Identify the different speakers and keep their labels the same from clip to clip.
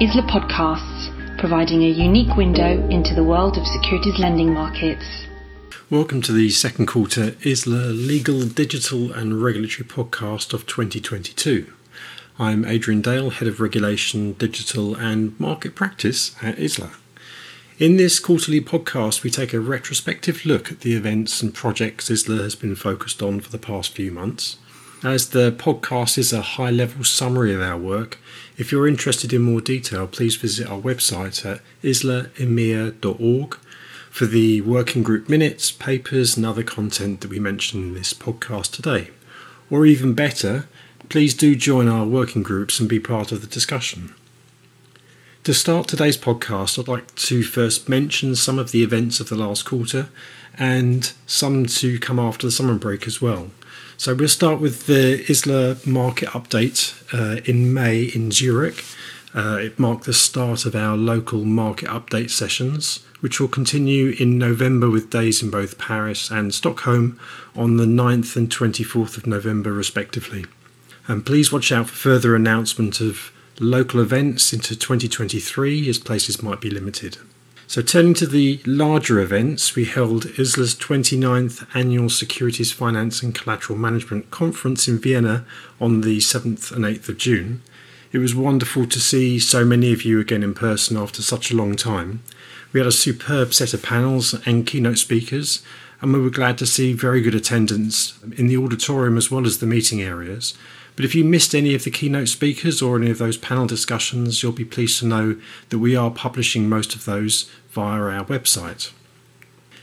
Speaker 1: ISLA Podcasts, providing a unique window into the world of securities lending markets.
Speaker 2: Welcome to the second quarter ISLA Legal, Digital and Regulatory podcast of 2022. I'm Adrian Dale, Head of Regulation, Digital and Market Practice at ISLA. In this quarterly podcast, we take a retrospective look at the events and projects ISLA has been focused on for the past few months. As the podcast is a high level summary of our work, if you're interested in more detail, please visit our website at islaemea.org for the working group minutes, papers, and other content that we mentioned in this podcast today. Or even better, please do join our working groups and be part of the discussion. To start today's podcast, I'd like to first mention some of the events of the last quarter and some to come after the summer break as well. So we'll start with the ISLA market update uh, in May in Zurich. Uh, it marked the start of our local market update sessions, which will continue in November with days in both Paris and Stockholm on the 9th and 24th of November, respectively. And please watch out for further announcement of local events into 2023 as places might be limited. So, turning to the larger events, we held ISLA's 29th Annual Securities Finance and Collateral Management Conference in Vienna on the 7th and 8th of June. It was wonderful to see so many of you again in person after such a long time. We had a superb set of panels and keynote speakers, and we were glad to see very good attendance in the auditorium as well as the meeting areas. But if you missed any of the keynote speakers or any of those panel discussions, you'll be pleased to know that we are publishing most of those via our website.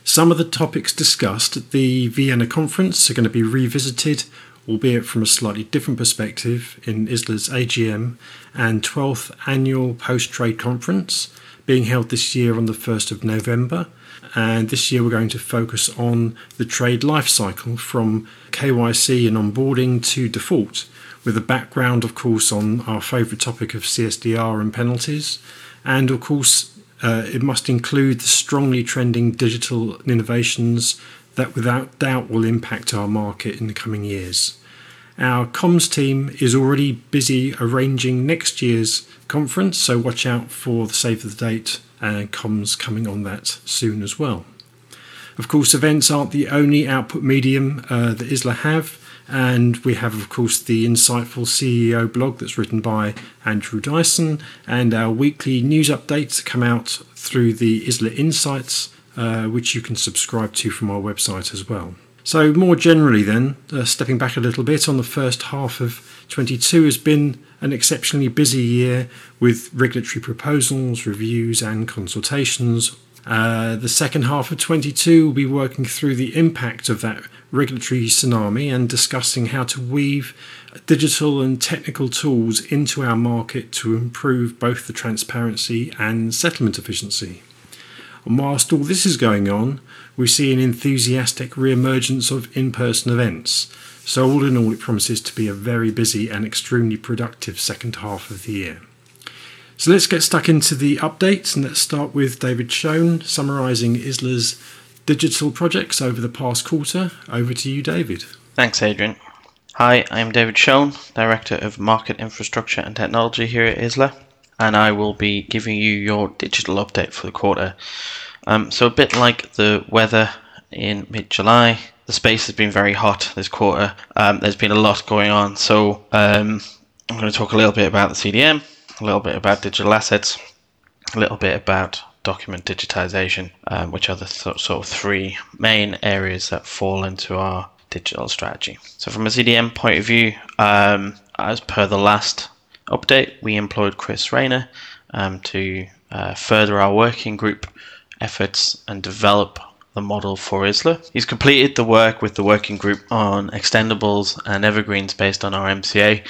Speaker 2: Some of the topics discussed at the Vienna conference are going to be revisited, albeit from a slightly different perspective, in ISLA's AGM and 12th annual post trade conference, being held this year on the 1st of November. And this year we're going to focus on the trade life cycle from KYC and onboarding to default, with a background, of course, on our favourite topic of CSDR and penalties. And of course, uh, it must include the strongly trending digital innovations that without doubt will impact our market in the coming years. Our comms team is already busy arranging next year's conference, so watch out for the save the date and comms coming on that soon as well. Of course, events aren't the only output medium uh, that ISLA have. And we have, of course, the insightful CEO blog that's written by Andrew Dyson, and our weekly news updates come out through the ISLA Insights, uh, which you can subscribe to from our website as well. So, more generally, then, uh, stepping back a little bit on the first half of 22 has been an exceptionally busy year with regulatory proposals, reviews, and consultations uh, the second half of 22 will be working through the impact of that regulatory tsunami and discussing how to weave digital and technical tools into our market to improve both the transparency and settlement efficiency. And whilst all this is going on, we see an enthusiastic re emergence of in person events. So, all in all, it promises to be a very busy and extremely productive second half of the year. So let's get stuck into the updates and let's start with David Shone summarising ISLA's digital projects over the past quarter. Over to you, David.
Speaker 3: Thanks, Adrian. Hi, I'm David Shone, Director of Market Infrastructure and Technology here at ISLA, and I will be giving you your digital update for the quarter. Um, so, a bit like the weather in mid July, the space has been very hot this quarter. Um, there's been a lot going on, so um, I'm going to talk a little bit about the CDM, a little bit about digital assets, a little bit about document digitization, um, which are the th- sort of three main areas that fall into our digital strategy. So, from a CDM point of view, um, as per the last update, we employed Chris Rayner um, to uh, further our working group efforts and develop the model for ISLA. He's completed the work with the working group on extendables and evergreens based on our MCA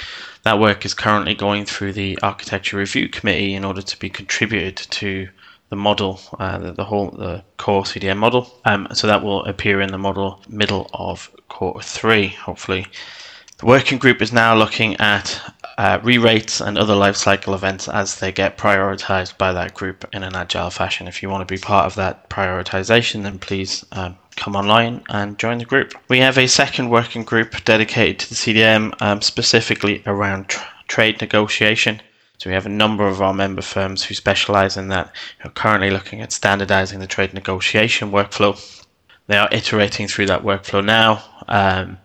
Speaker 3: that work is currently going through the architecture review committee in order to be contributed to the model, uh, the, the, whole the core CDM model. Um, so that will appear in the model middle of quarter three, hopefully. The working group is now looking at uh, re-rates and other life cycle events as they get prioritized by that group in an agile fashion. If you want to be part of that prioritization, then please um, come online and join the group. We have a second working group dedicated to the CDM, um, specifically around tr- trade negotiation. So we have a number of our member firms who specialize in that, who are currently looking at standardizing the trade negotiation workflow. They are iterating through that workflow now. Um,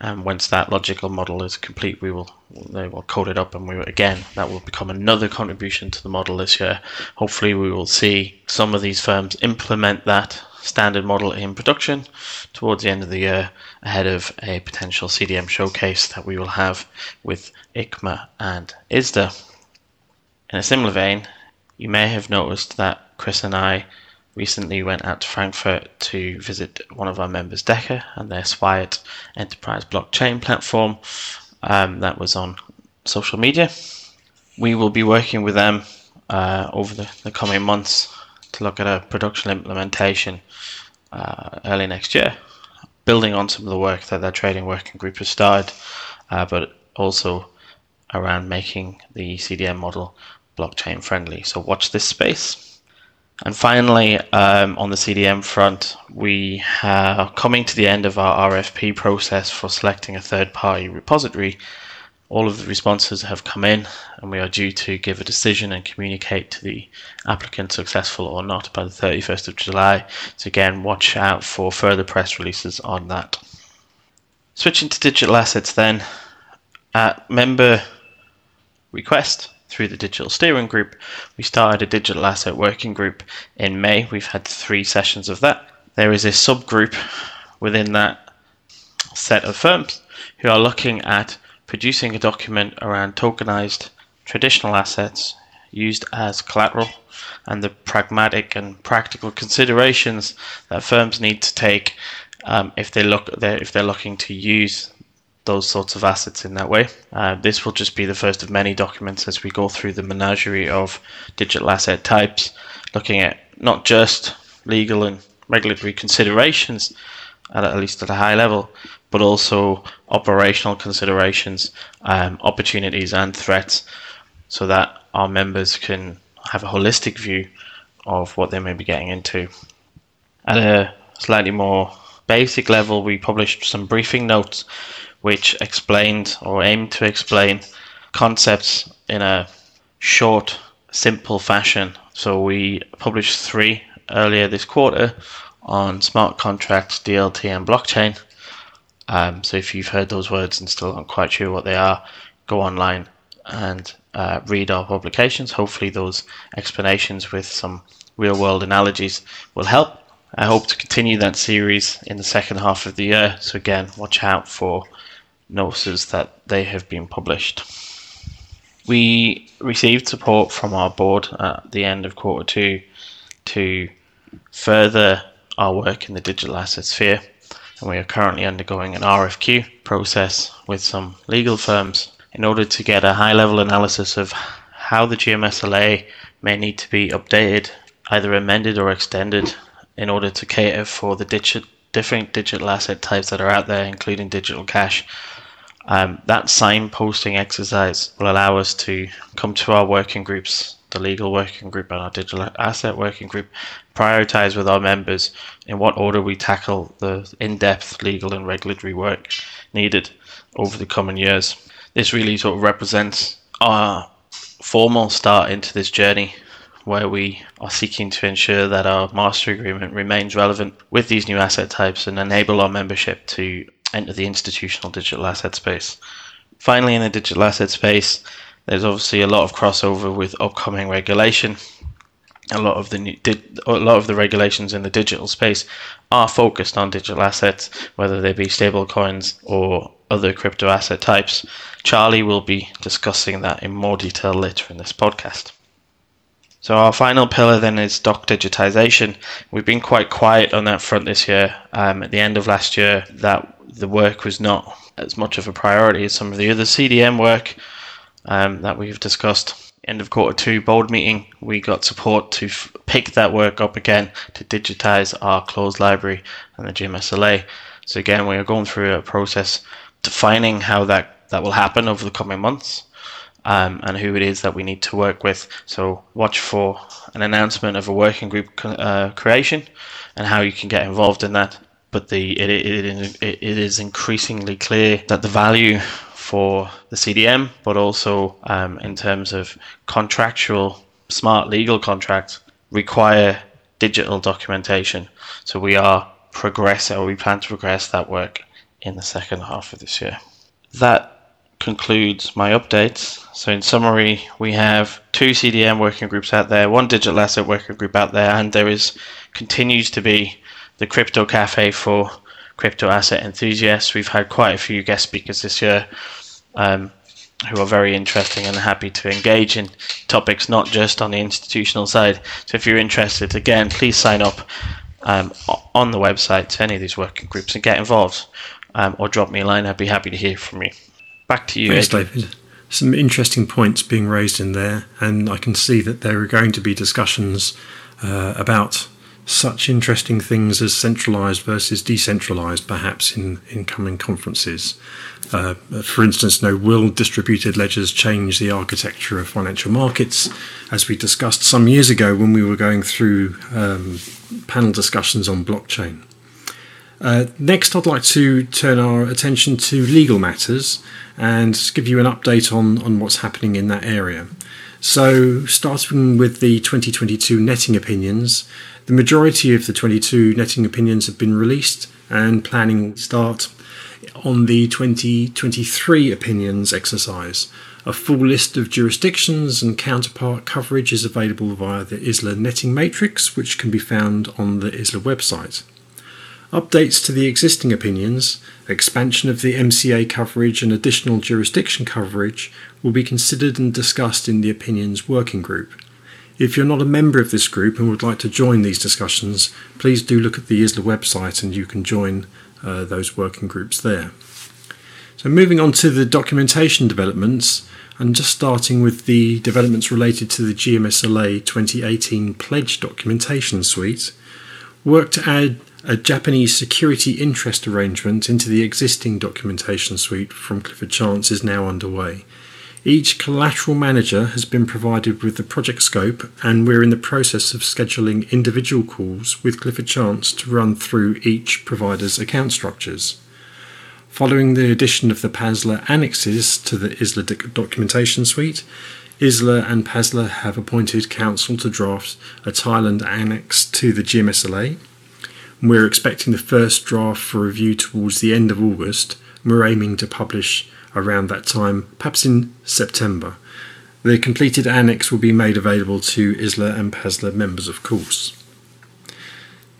Speaker 3: and once that logical model is complete, we will they will code it up, and we will, again that will become another contribution to the model this year. Hopefully, we will see some of these firms implement that standard model in production towards the end of the year, ahead of a potential CDM showcase that we will have with ICMA and ISDA. In a similar vein, you may have noticed that Chris and I recently went out to Frankfurt to visit one of our members, Deka, and their Swiat enterprise blockchain platform um, that was on social media. We will be working with them uh, over the, the, coming months to look at a production implementation uh, early next year, building on some of the work that their trading working group has started, uh, but also around making the CDM model blockchain friendly. So watch this space. And finally, um, on the CDM front, we are coming to the end of our RFP process for selecting a third party repository. All of the responses have come in, and we are due to give a decision and communicate to the applicant successful or not by the 31st of July. So, again, watch out for further press releases on that. Switching to digital assets, then, at member request, through the digital steering group. We started a digital asset working group in May. We've had three sessions of that. There is a subgroup within that set of firms who are looking at producing a document around tokenized traditional assets used as collateral and the pragmatic and practical considerations that firms need to take um, if they look if they're looking to use those sorts of assets in that way. Uh, this will just be the first of many documents as we go through the menagerie of digital asset types, looking at not just legal and regulatory considerations, at, at least at a high level, but also operational considerations, um, opportunities, and threats, so that our members can have a holistic view of what they may be getting into. At a slightly more basic level, we published some briefing notes which explained or aimed to explain concepts in a short, simple fashion. So we published three earlier this quarter on smart contracts, DLT, and blockchain. Um, so if you've heard those words and still aren't quite sure what they are, go online and uh, read our publications. Hopefully, those explanations with some real world analogies will help. I hope to continue that series in the second half of the year. So, again, watch out for notices that they have been published. We received support from our board at the end of quarter two to further our work in the digital asset sphere, and we are currently undergoing an RFQ process with some legal firms in order to get a high level analysis of how the GMSLA may need to be updated, either amended or extended, in order to cater for the digi- different digital asset types that are out there, including digital cash, um, that signposting exercise will allow us to come to our working groups, the legal working group and our digital asset working group, prioritize with our members in what order we tackle the in depth legal and regulatory work needed over the coming years. This really sort of represents our formal start into this journey where we are seeking to ensure that our master agreement remains relevant with these new asset types and enable our membership to enter the institutional digital asset space. Finally, in the digital asset space, there's obviously a lot of crossover with upcoming regulation. A lot of the new, a lot of the regulations in the digital space are focused on digital assets, whether they be stable coins or other crypto asset types. Charlie will be discussing that in more detail later in this podcast. So our final pillar then is doc digitization. We've been quite quiet on that front this year. Um, at the end of last year, that the work was not as much of a priority as some of the other CDM work um, that we've discussed. End of quarter two board meeting, we got support to f- pick that work up again to digitize our clause library and the GMSLA. So again, we are going through a process defining how that, that will happen over the coming months. Um, and who it is that we need to work with. So watch for an announcement of a working group uh, creation and how you can get involved in that but the it, it, it, it is increasingly clear that the value for the CDM, but also um, in terms of contractual smart legal contracts require digital documentation. So we are progress or we plan to progress that work in the second half of this year. That concludes my updates. So in summary, we have two CDM working groups out there, one digital asset working group out there, and there is continues to be the crypto cafe for crypto asset enthusiasts. We've had quite a few guest speakers this year um, who are very interesting and happy to engage in topics not just on the institutional side. So if you're interested, again, please sign up um, on the website to any of these working groups and get involved um, or drop me a line. I'd be happy to hear from you. Back to you,
Speaker 2: Thanks, David. Some interesting points being raised in there, and I can see that there are going to be discussions uh, about such interesting things as centralized versus decentralized, perhaps in, in coming conferences. Uh, for instance, no, will distributed ledgers change the architecture of financial markets? As we discussed some years ago when we were going through um, panel discussions on blockchain. Uh, next, I'd like to turn our attention to legal matters and give you an update on, on what's happening in that area. So, starting with the 2022 netting opinions, the majority of the 22 netting opinions have been released, and planning will start on the 2023 opinions exercise. A full list of jurisdictions and counterpart coverage is available via the ISLA netting matrix, which can be found on the ISLA website. Updates to the existing opinions, expansion of the MCA coverage, and additional jurisdiction coverage will be considered and discussed in the opinions working group. If you're not a member of this group and would like to join these discussions, please do look at the ISLA website and you can join uh, those working groups there. So, moving on to the documentation developments, and just starting with the developments related to the GMSLA 2018 Pledge Documentation Suite, work to add a Japanese security interest arrangement into the existing documentation suite from Clifford Chance is now underway. Each collateral manager has been provided with the project scope, and we're in the process of scheduling individual calls with Clifford Chance to run through each provider's account structures. Following the addition of the PASLA annexes to the ISLA documentation suite, ISLA and PASLA have appointed counsel to draft a Thailand annex to the GMSLA we're expecting the first draft for review towards the end of August. We're aiming to publish around that time, perhaps in September. The completed annex will be made available to ISLA and PASLA members, of course.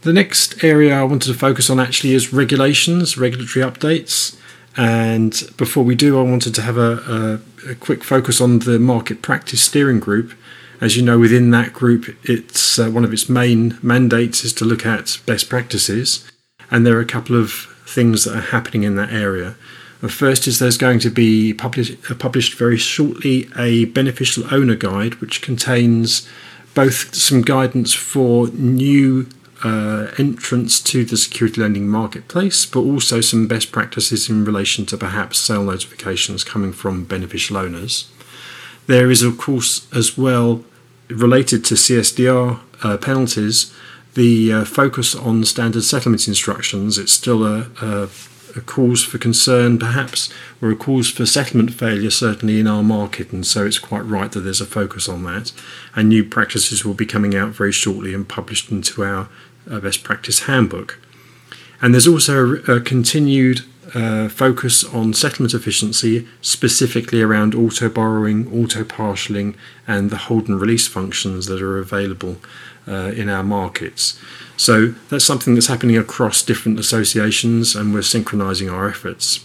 Speaker 2: The next area I wanted to focus on actually is regulations, regulatory updates. And before we do, I wanted to have a, a, a quick focus on the Market Practice Steering Group as you know, within that group, it's uh, one of its main mandates is to look at best practices, and there are a couple of things that are happening in that area. The first is there's going to be published, uh, published very shortly a beneficial owner guide, which contains both some guidance for new uh, entrance to the security lending marketplace, but also some best practices in relation to perhaps sale notifications coming from beneficial owners. There is, of course, as well, related to CSDR uh, penalties, the uh, focus on standard settlement instructions. It's still a, a, a, cause for concern, perhaps, or a cause for settlement failure, certainly in our market. And so it's quite right that there's a focus on that. And new practices will be coming out very shortly and published into our uh, best practice handbook. And there's also a, a continued uh, focus on settlement efficiency, specifically around auto borrowing, auto partialing, and the hold and release functions that are available uh, in our markets. So that's something that's happening across different associations, and we're synchronizing our efforts.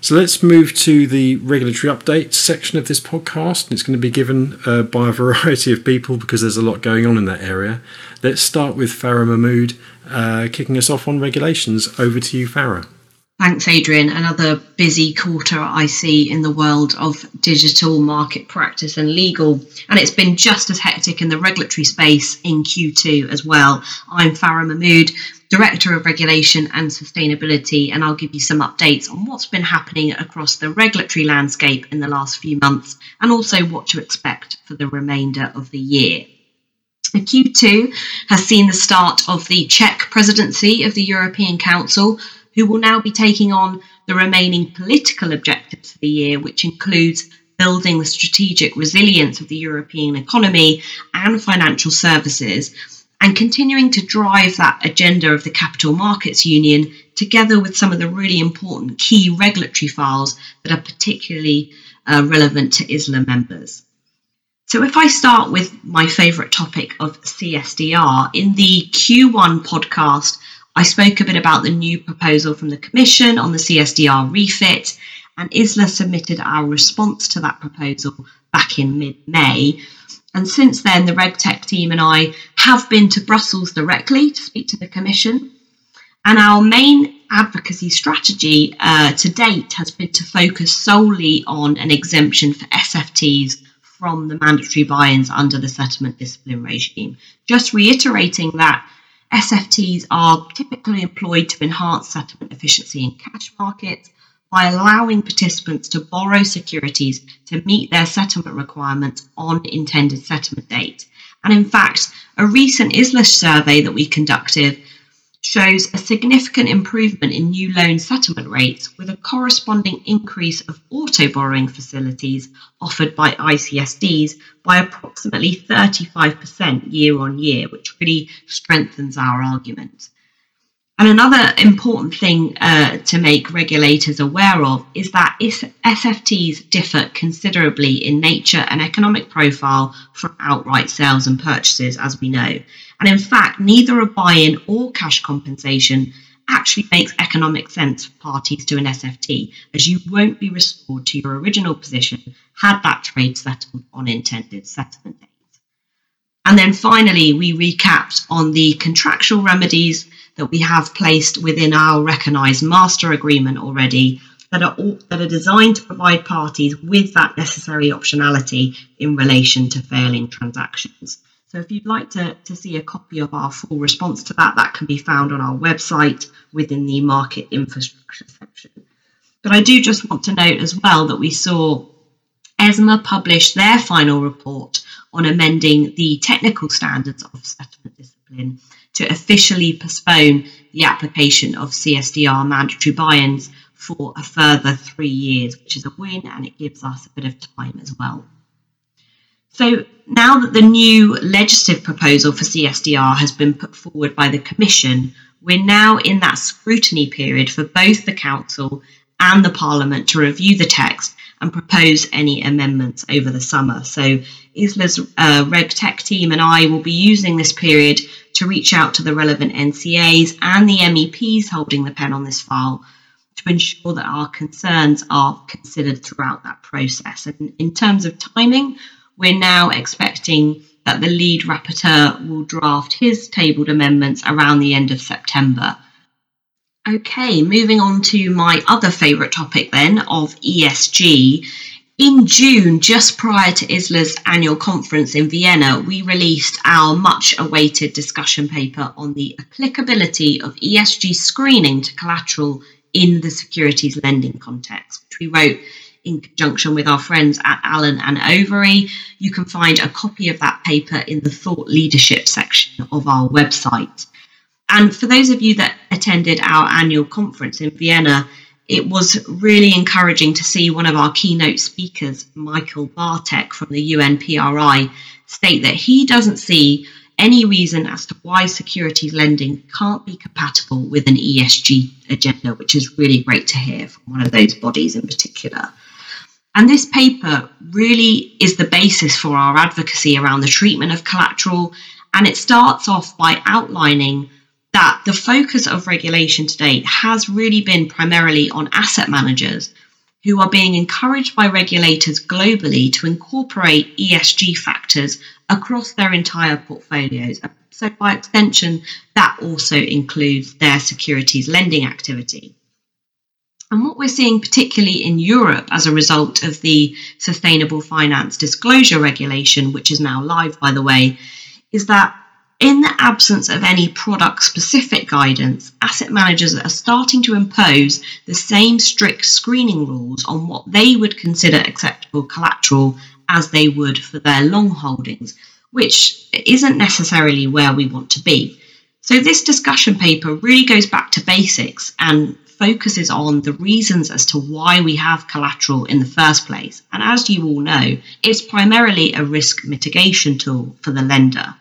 Speaker 2: So let's move to the regulatory updates section of this podcast. It's going to be given uh, by a variety of people because there's a lot going on in that area. Let's start with Farah Mahmood uh, kicking us off on regulations. Over to you, Farah.
Speaker 4: Thanks, Adrian. Another busy quarter I see in the world of digital market practice and legal. And it's been just as hectic in the regulatory space in Q2 as well. I'm Farah Mahmood, Director of Regulation and Sustainability, and I'll give you some updates on what's been happening across the regulatory landscape in the last few months and also what to expect for the remainder of the year. The Q2 has seen the start of the Czech presidency of the European Council, who will now be taking on the remaining political objectives for the year, which includes building the strategic resilience of the European economy and financial services, and continuing to drive that agenda of the Capital Markets Union together with some of the really important key regulatory files that are particularly uh, relevant to ISLA members. So, if I start with my favourite topic of CSDR, in the Q1 podcast, I spoke a bit about the new proposal from the Commission on the CSDR refit, and ISLA submitted our response to that proposal back in mid May. And since then, the RegTech team and I have been to Brussels directly to speak to the Commission. And our main advocacy strategy uh, to date has been to focus solely on an exemption for SFTs from the mandatory buy ins under the settlement discipline regime. Just reiterating that SFTs are typically employed to enhance settlement efficiency in cash markets by allowing participants to borrow securities to meet their settlement requirements on intended settlement date. And in fact, a recent ISLA survey that we conducted shows a significant improvement in new loan settlement rates with a corresponding increase of auto borrowing facilities offered by ICSDs by approximately 35% year on year, which really strengthens our argument. And another important thing uh, to make regulators aware of is that SFTs differ considerably in nature and economic profile from outright sales and purchases, as we know. And in fact, neither a buy in or cash compensation actually makes economic sense for parties to an SFT, as you won't be restored to your original position had that trade settled on intended settlement dates. And then finally, we recapped on the contractual remedies that we have placed within our recognised master agreement already that are, all, that are designed to provide parties with that necessary optionality in relation to failing transactions. So if you'd like to, to see a copy of our full response to that, that can be found on our website within the market infrastructure section. But I do just want to note as well that we saw ESMA published their final report on amending the technical standards of settlement discipline to officially postpone the application of CSDR mandatory buy-ins for a further three years, which is a win and it gives us a bit of time as well. So now that the new legislative proposal for CSDR has been put forward by the Commission, we're now in that scrutiny period for both the Council and the Parliament to review the text and propose any amendments over the summer. So ISLA's uh, RegTech team and I will be using this period to reach out to the relevant NCAs and the MEPs holding the pen on this file to ensure that our concerns are considered throughout that process. And in terms of timing, we're now expecting that the lead rapporteur will draft his tabled amendments around the end of September. Okay, moving on to my other favourite topic then of ESG. In June, just prior to ISLA's annual conference in Vienna, we released our much awaited discussion paper on the applicability of ESG screening to collateral in the securities lending context, which we wrote in conjunction with our friends at Allen and Overy. You can find a copy of that paper in the thought leadership section of our website. And for those of you that attended our annual conference in Vienna, it was really encouraging to see one of our keynote speakers, Michael Bartek from the UNPRI, state that he doesn't see any reason as to why securities lending can't be compatible with an ESG agenda, which is really great to hear from one of those bodies in particular. And this paper really is the basis for our advocacy around the treatment of collateral. And it starts off by outlining that the focus of regulation today has really been primarily on asset managers who are being encouraged by regulators globally to incorporate ESG factors across their entire portfolios. So, by extension, that also includes their securities lending activity. And what we're seeing, particularly in Europe, as a result of the Sustainable Finance Disclosure Regulation, which is now live, by the way, is that in the absence of any product specific guidance, asset managers are starting to impose the same strict screening rules on what they would consider acceptable collateral as they would for their long holdings, which isn't necessarily where we want to be. So, this discussion paper really goes back to basics and focuses on the reasons as to why we have collateral in the first place. And as you all know, it's primarily a risk mitigation tool for the lender.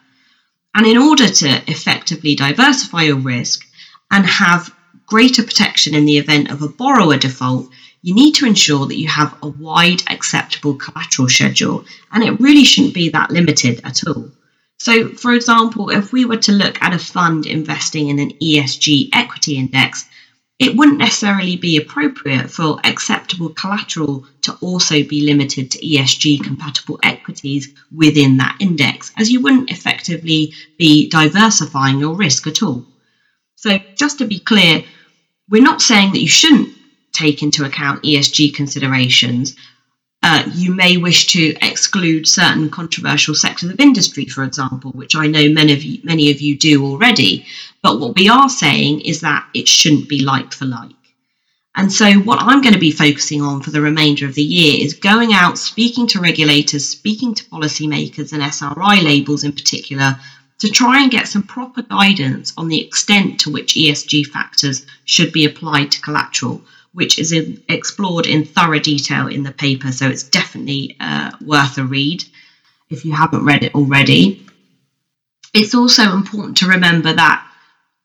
Speaker 4: And in order to effectively diversify your risk and have greater protection in the event of a borrower default, you need to ensure that you have a wide acceptable collateral schedule, and it really shouldn't be that limited at all. So, for example, if we were to look at a fund investing in an ESG equity index, it wouldn't necessarily be appropriate for acceptable collateral to also be limited to ESG compatible equities within that index, as you wouldn't effectively be diversifying your risk at all. So, just to be clear, we're not saying that you shouldn't take into account ESG considerations. Uh, you may wish to exclude certain controversial sectors of industry, for example, which I know many of you, many of you do already. But what we are saying is that it shouldn't be like for like. And so, what I'm going to be focusing on for the remainder of the year is going out, speaking to regulators, speaking to policymakers and SRI labels in particular, to try and get some proper guidance on the extent to which ESG factors should be applied to collateral, which is in, explored in thorough detail in the paper. So, it's definitely uh, worth a read if you haven't read it already. It's also important to remember that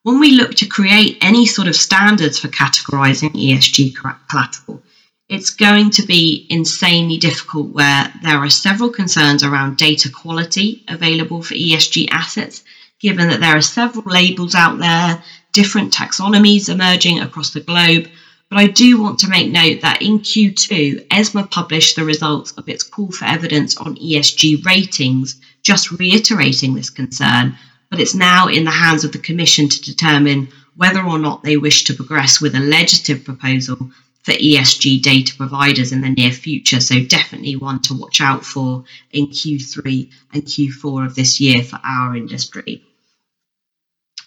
Speaker 4: when we look to create any sort of standards for categorizing ESG collateral, it's going to be insanely difficult where there are several concerns around data quality available for ESG assets, given that there are several labels out there, different taxonomies emerging across the globe. But I do want to make note that in Q2, ESMA published the results of its call for evidence on ESG ratings, just reiterating this concern but it's now in the hands of the Commission to determine whether or not they wish to progress with a legislative proposal for ESG data providers in the near future. So, definitely one to watch out for in Q3 and Q4 of this year for our industry.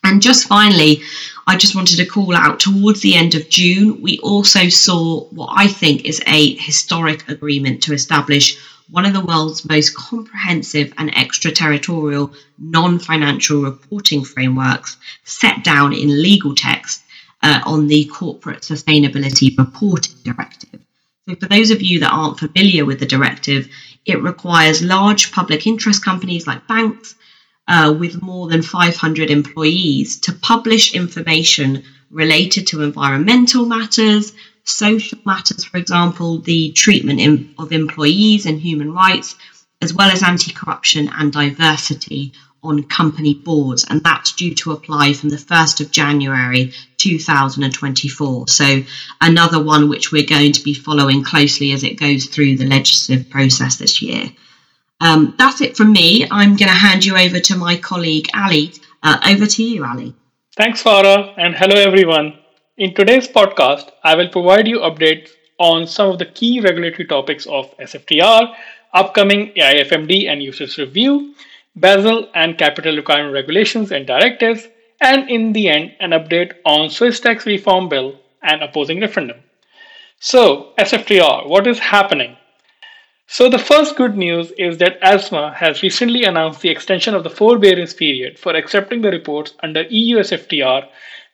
Speaker 4: And just finally, I just wanted to call out towards the end of June, we also saw what I think is a historic agreement to establish one of the world's most comprehensive and extraterritorial non financial reporting frameworks set down in legal text uh, on the Corporate Sustainability Reporting Directive. So, for those of you that aren't familiar with the directive, it requires large public interest companies like banks uh, with more than 500 employees to publish information related to environmental matters, social matters, for example, the treatment of employees and human rights, as well as anti corruption and diversity on company boards, and that's due to apply from the 1st of January 2024. So, another one which we're going to be following closely as it goes through the legislative process this year. Um, that's it from me. I'm going to hand you over to my colleague Ali. Uh, over to you, Ali.
Speaker 5: Thanks, Farah, and hello, everyone. In today's podcast, I will provide you updates on some of the key regulatory topics of SFTR, upcoming AIFMD and UCITS review, Basel and capital requirement regulations and directives, and in the end, an update on Swiss tax reform bill and opposing referendum. So, SFTR, what is happening? So, the first good news is that ESMA has recently announced the extension of the forbearance period for accepting the reports under EU SFTR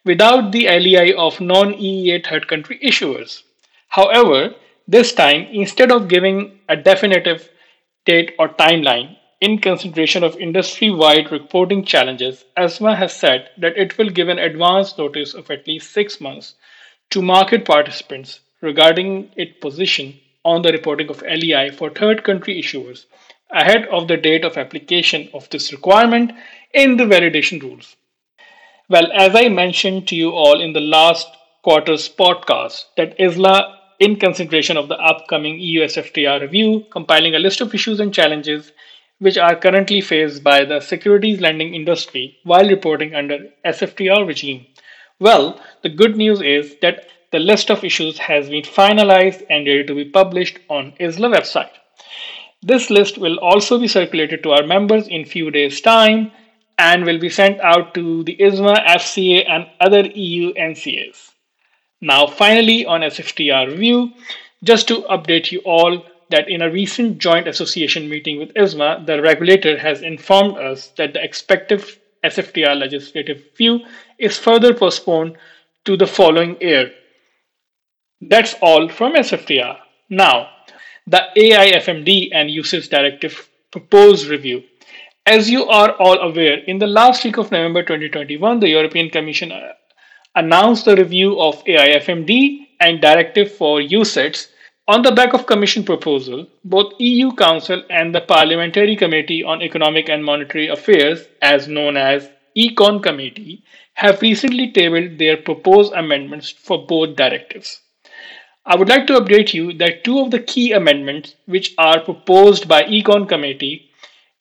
Speaker 5: without the LEI of non EEA third country issuers. However, this time, instead of giving a definitive date or timeline, in consideration of industry wide reporting challenges, ESMA has said that it will give an advance notice of at least six months to market participants regarding its position on the reporting of LEI for third country issuers ahead of the date of application of this requirement in the validation rules. Well, as I mentioned to you all in the last quarter's podcast, that ISLA, in consideration of the upcoming EU SFTR review, compiling a list of issues and challenges which are currently faced by the securities lending industry while reporting under SFTR regime. Well, the good news is that the list of issues has been finalized and ready to be published on ISLA website. This list will also be circulated to our members in few days time and will be sent out to the ESMA, FCA, and other EU NCAs. Now, finally, on SFTR review, just to update you all, that in a recent joint association meeting with ESMA, the regulator has informed us that the expected SFTR legislative review is further postponed to the following year. That's all from SFTR. Now, the AIFMD and UCITS Directive proposed review. As you are all aware, in the last week of November 2021, the European Commission uh, announced the review of AIFMD and Directive for UCITS on the back of Commission proposal, both EU Council and the Parliamentary Committee on Economic and Monetary Affairs, as known as Econ Committee, have recently tabled their proposed amendments for both directives. I would like to update you that two of the key amendments which are proposed by Econ Committee,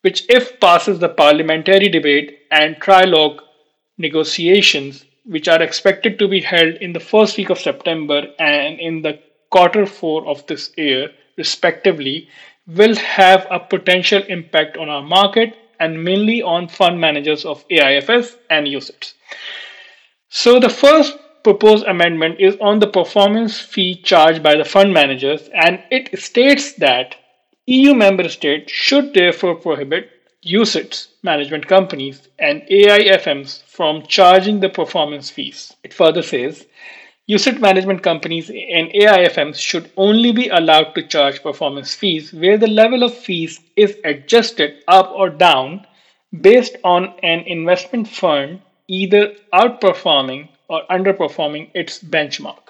Speaker 5: which if passes the parliamentary debate and trilogue negotiations, which are expected to be held in the first week of September and in the quarter four of this year, respectively, will have a potential impact on our market and mainly on fund managers of AIFs and UCITS. So, the first proposed amendment is on the performance fee charged by the fund managers, and it states that EU member states should therefore prohibit UCITS management companies and AIFMs from charging the performance fees. It further says UCIT management companies and AIFMs should only be allowed to charge performance fees where the level of fees is adjusted up or down based on an investment fund either outperforming or underperforming its benchmark.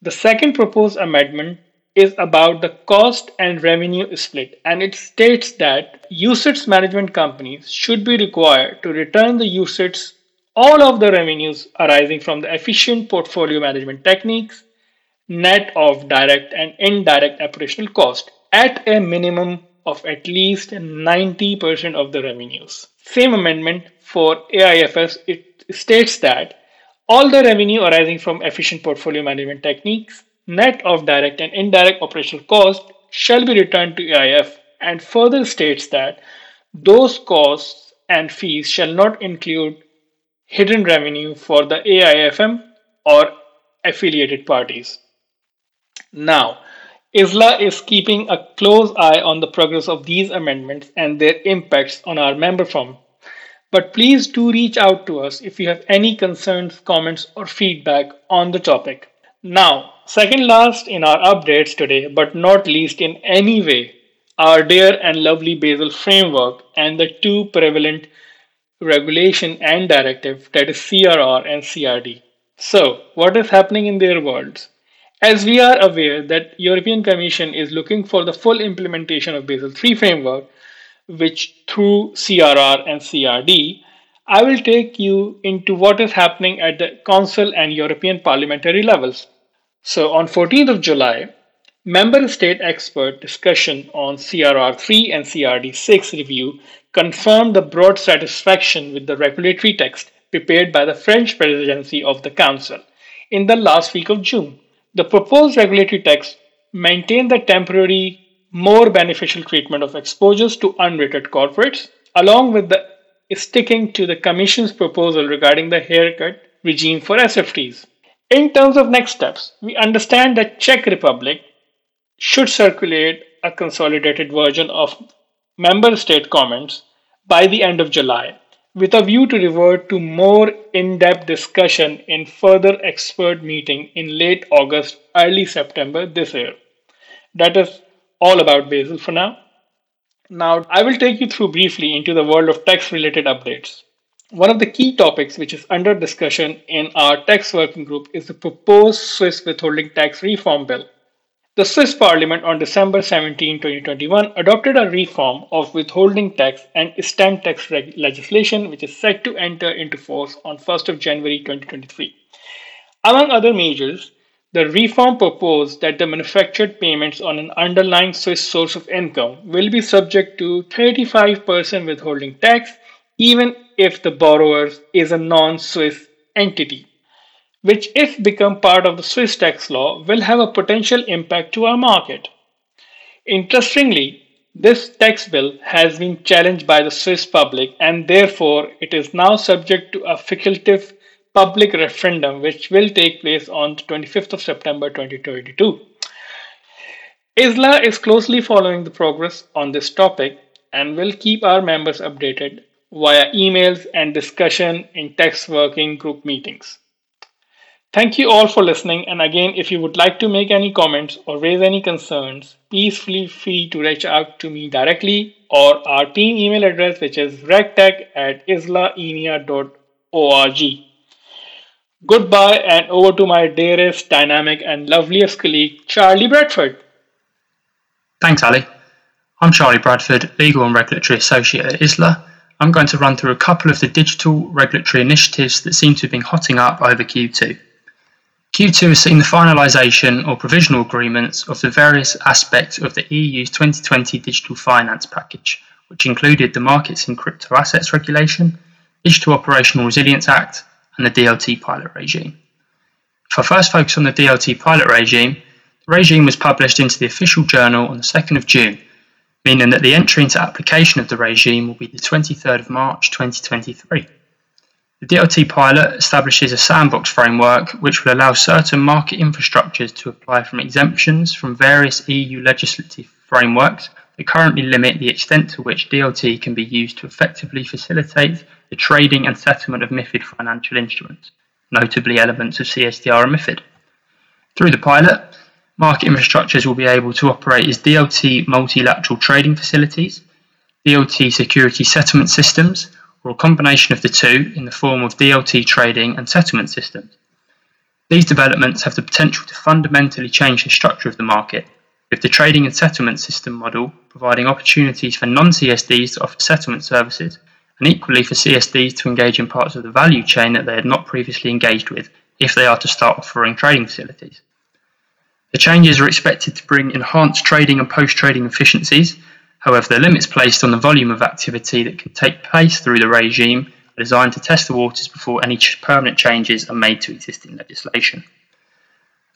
Speaker 5: The second proposed amendment is about the cost and revenue split, and it states that UCITS management companies should be required to return the UCITS all of the revenues arising from the efficient portfolio management techniques, net of direct and indirect operational cost at a minimum of at least 90% of the revenues. Same amendment for AIFs, it states that all the revenue arising from efficient portfolio management techniques, net of direct and indirect operational costs shall be returned to AIF and further states that those costs and fees shall not include hidden revenue for the AIFM or affiliated parties. Now, ISLA is keeping a close eye on the progress of these amendments and their impacts on our member firm. But please do reach out to us if you have any concerns, comments, or feedback on the topic. Now, second last in our updates today, but not least in any way, our dear and lovely Basel framework and the two prevalent regulation and directive that is CRR and CRD. So, what is happening in their worlds? As we are aware that European Commission is looking for the full implementation of Basel III framework, which through CRR and CRD, I will take you into what is happening at the Council and European parliamentary levels. So on 14th of July, member state expert discussion on CRR3 and CRD6 review confirmed the broad satisfaction with the regulatory text prepared by the French presidency of the Council in the last week of June. The proposed regulatory text maintained the temporary, more beneficial treatment of exposures to unrated corporates, along with the sticking to the Commission's proposal regarding the haircut regime for SFTs. In terms of next steps, we understand that Czech Republic should circulate a consolidated version of member state comments by the end of July, with a view to revert to more in depth discussion in further expert meeting in late August, early September this year. That is all about Basel for now. Now, I will take you through briefly into the world of tax related updates. One of the key topics which is under discussion in our tax working group is the proposed Swiss withholding tax reform bill. The Swiss Parliament on December 17, 2021 adopted a reform of withholding tax and stamp tax reg- legislation which is set to enter into force on 1st of January 2023. Among other measures, the reform proposed that the manufactured payments on an underlying Swiss source of income will be subject to 35% withholding tax even if the borrower is a non-Swiss entity which if become part of the Swiss tax law will have a potential impact to our market. Interestingly, this tax bill has been challenged by the Swiss public and therefore it is now subject to a facultative public referendum which will take place on the 25th of September 2022. ISLA is closely following the progress on this topic and will keep our members updated via emails and discussion in tax working group meetings. Thank you all for listening. And again, if you would like to make any comments or raise any concerns, please feel free to reach out to me directly or our team email address, which is regtech at islaemea.org. Goodbye and over to my dearest, dynamic, and loveliest colleague, Charlie Bradford.
Speaker 6: Thanks, Ali. I'm Charlie Bradford, Legal and Regulatory Associate at ISLA. I'm going to run through a couple of the digital regulatory initiatives that seem to have been hotting up over Q2. Q2 has seen the finalisation or provisional agreements of the various aspects of the EU's 2020 Digital Finance Package, which included the Markets in Crypto Assets Regulation, Digital Operational Resilience Act, and the DLT pilot regime. If I first focus on the DLT pilot regime, the regime was published into the official journal on the 2nd of June, meaning that the entry into application of the regime will be the 23rd of March 2023. The DLT pilot establishes a sandbox framework which will allow certain market infrastructures to apply from exemptions from various EU legislative frameworks that currently limit the extent to which DLT can be used to effectively facilitate the trading and settlement of MIFID financial instruments, notably elements of CSDR and MIFID. Through the pilot, market infrastructures will be able to operate as DLT multilateral trading facilities, DLT security settlement systems, or a combination of the two in the form of DLT trading and settlement systems. These developments have the potential to fundamentally change the structure of the market, with the trading and settlement system model providing opportunities for non CSDs to offer settlement services, and equally for CSDs to engage in parts of the value chain that they had not previously engaged with if they are to start offering trading facilities. The changes are expected to bring enhanced trading and post trading efficiencies However, the limits placed on the volume of activity that can take place through the regime are designed to test the waters before any permanent changes are made to existing legislation.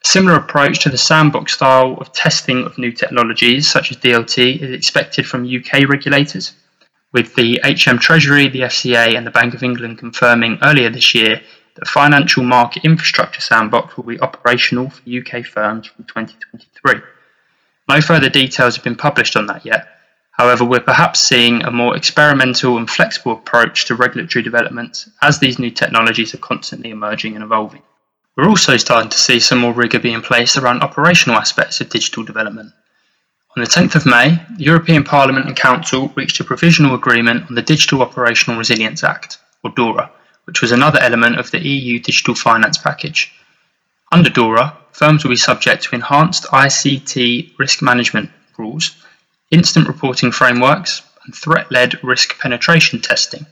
Speaker 6: A similar approach to the sandbox style of testing of new technologies, such as DLT, is expected from UK regulators, with the HM Treasury, the FCA, and the Bank of England confirming earlier this year that financial market infrastructure sandbox will be operational for UK firms from 2023. No further details have been published on that yet, However, we're perhaps seeing a more experimental and flexible approach to regulatory development as these new technologies are constantly emerging and evolving. We're also starting to see some more rigour being placed around operational aspects of digital development. On the 10th of May, the European Parliament and Council reached a provisional agreement on the Digital Operational Resilience Act, or DORA, which was another element of the EU Digital Finance Package. Under DORA, firms will be subject to enhanced ICT risk management rules instant reporting frameworks, and threat-led risk penetration testing.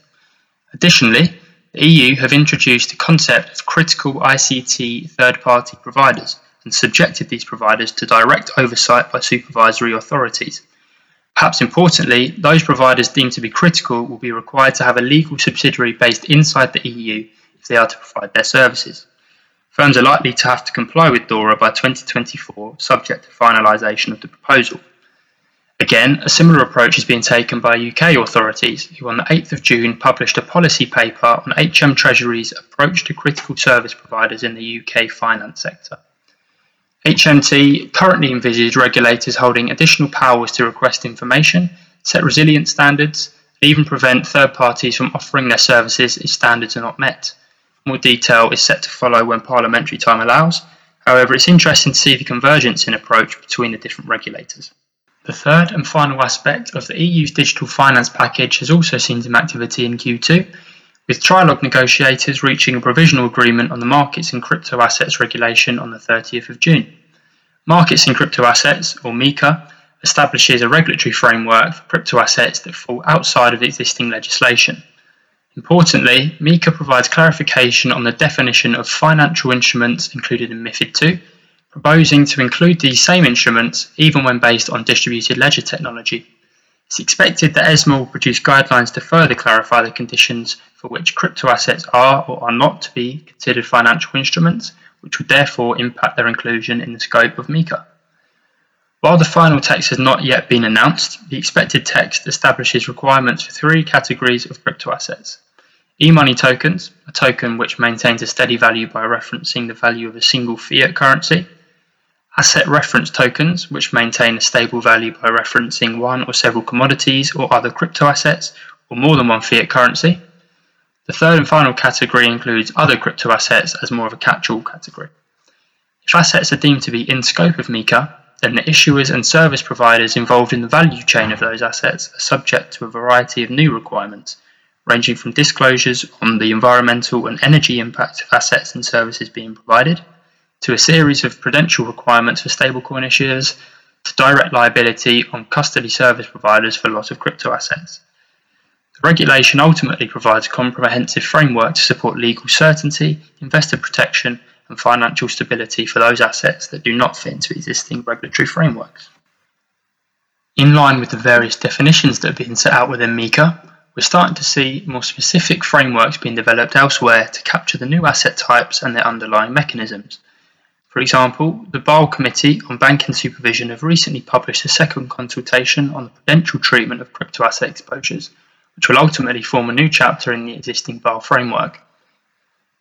Speaker 6: Additionally, the EU have introduced the concept of critical ICT third-party providers and subjected these providers to direct oversight by supervisory authorities. Perhaps importantly, those providers deemed to be critical will be required to have a legal subsidiary based inside the EU if they are to provide their services. Firms are likely to have to comply with DORA by 2024, subject to finalisation of the proposal. Again, a similar approach is being taken by UK authorities, who on the 8th of June published a policy paper on HM Treasury's approach to critical service providers in the UK finance sector. HMT currently envisages regulators holding additional powers to request information, set resilience standards, and even prevent third parties from offering their services if standards are not met. More detail is set to follow when parliamentary time allows. However, it's interesting to see the convergence in approach between the different regulators. The third and final aspect of the EU's digital finance package has also seen some activity in Q2, with trilogue negotiators reaching a provisional agreement on the Markets in Crypto Assets regulation on the 30th of June. Markets in Crypto Assets, or MiCA, establishes a regulatory framework for crypto assets that fall outside of existing legislation. Importantly, MiCA provides clarification on the definition of financial instruments included in MIFID II proposing to include these same instruments even when based on distributed ledger technology. It's expected that ESMA will produce guidelines to further clarify the conditions for which crypto assets are or are not to be considered financial instruments, which would therefore impact their inclusion in the scope of MiCA. While the final text has not yet been announced, the expected text establishes requirements for three categories of crypto assets e-money tokens, a token which maintains a steady value by referencing the value of a single fiat currency, asset reference tokens, which maintain a stable value by referencing one or several commodities or other crypto assets, or more than one fiat currency. The third and final category includes other crypto assets as more of a catch all category. If assets are deemed to be in scope of MiCA, then the issuers and service providers involved in the value chain of those assets are subject to a variety of new requirements, ranging from disclosures on the environmental and energy impact of assets and services being provided, to a series of prudential requirements for stablecoin issuers, to direct liability on custody service providers for loss of crypto assets. The regulation ultimately provides a comprehensive framework to support legal certainty, investor protection, and financial stability for those assets that do not fit into existing regulatory frameworks. In line with the various definitions that have been set out within MiCA, we're starting to see more specific frameworks being developed elsewhere to capture the new asset types and their underlying mechanisms. For example, the Basel Committee on Banking Supervision have recently published a second consultation on the prudential treatment of crypto asset exposures, which will ultimately form a new chapter in the existing Basel framework.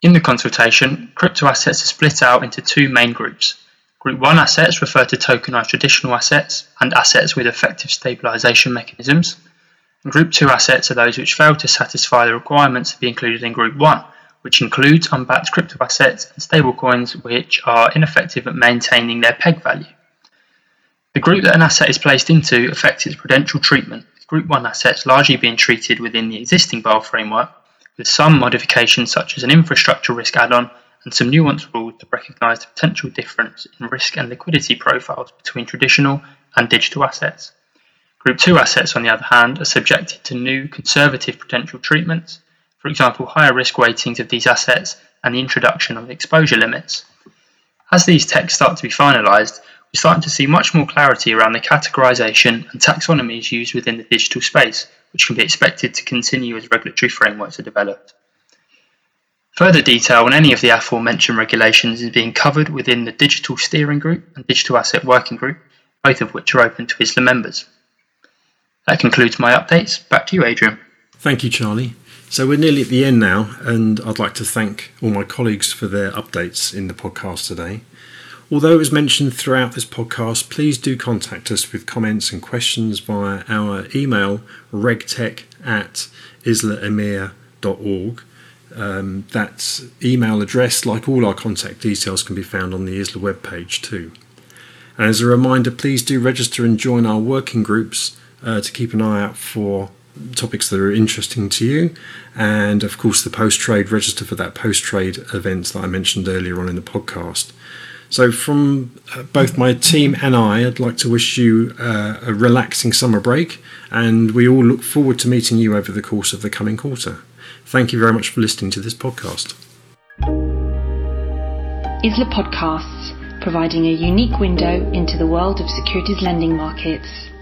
Speaker 6: In the consultation, crypto assets are split out into two main groups. Group 1 assets refer to tokenized traditional assets and assets with effective stabilization mechanisms. And Group 2 assets are those which fail to satisfy the requirements to be included in Group 1, which includes unbacked crypto assets and stablecoins which are ineffective at maintaining their peg value. The group that an asset is placed into affects its prudential treatment, with Group 1 assets largely being treated within the existing Basel framework, with some modifications such as an infrastructure risk add-on and some nuanced rules to recognise the potential difference in risk and liquidity profiles between traditional and digital assets. Group 2 assets, on the other hand, are subjected to new conservative prudential treatments, for example, higher risk weightings of these assets and the introduction of exposure limits. As these texts start to be finalised, we're starting to see much more clarity around the categorisation and taxonomies used within the digital space, which can be expected to continue as regulatory frameworks are developed. Further detail on any of the aforementioned regulations is being covered within the Digital Steering Group and Digital Asset Working Group, both of which are open to ISLA members. That concludes my updates. Back to you, Adrian.
Speaker 2: Thank you, Charlie. So we're nearly at the end now, and I'd like to thank all my colleagues for their updates in the podcast today. Although it was mentioned throughout this podcast, please do contact us with comments and questions via our email regtech at islaemea.org. Um, that email address, like all our contact details, can be found on the ISLA webpage too. And as a reminder, please do register and join our working groups uh, to keep an eye out for topics that are interesting to you. And of course, the post trade register for that post trade event that I mentioned earlier on in the podcast. So, from uh, both my team and I, I'd like to wish you uh, a relaxing summer break, and we all look forward to meeting you over the course of the coming quarter. Thank you very much for listening to this podcast.
Speaker 1: ISLA Podcasts, providing a unique window into the world of securities lending markets.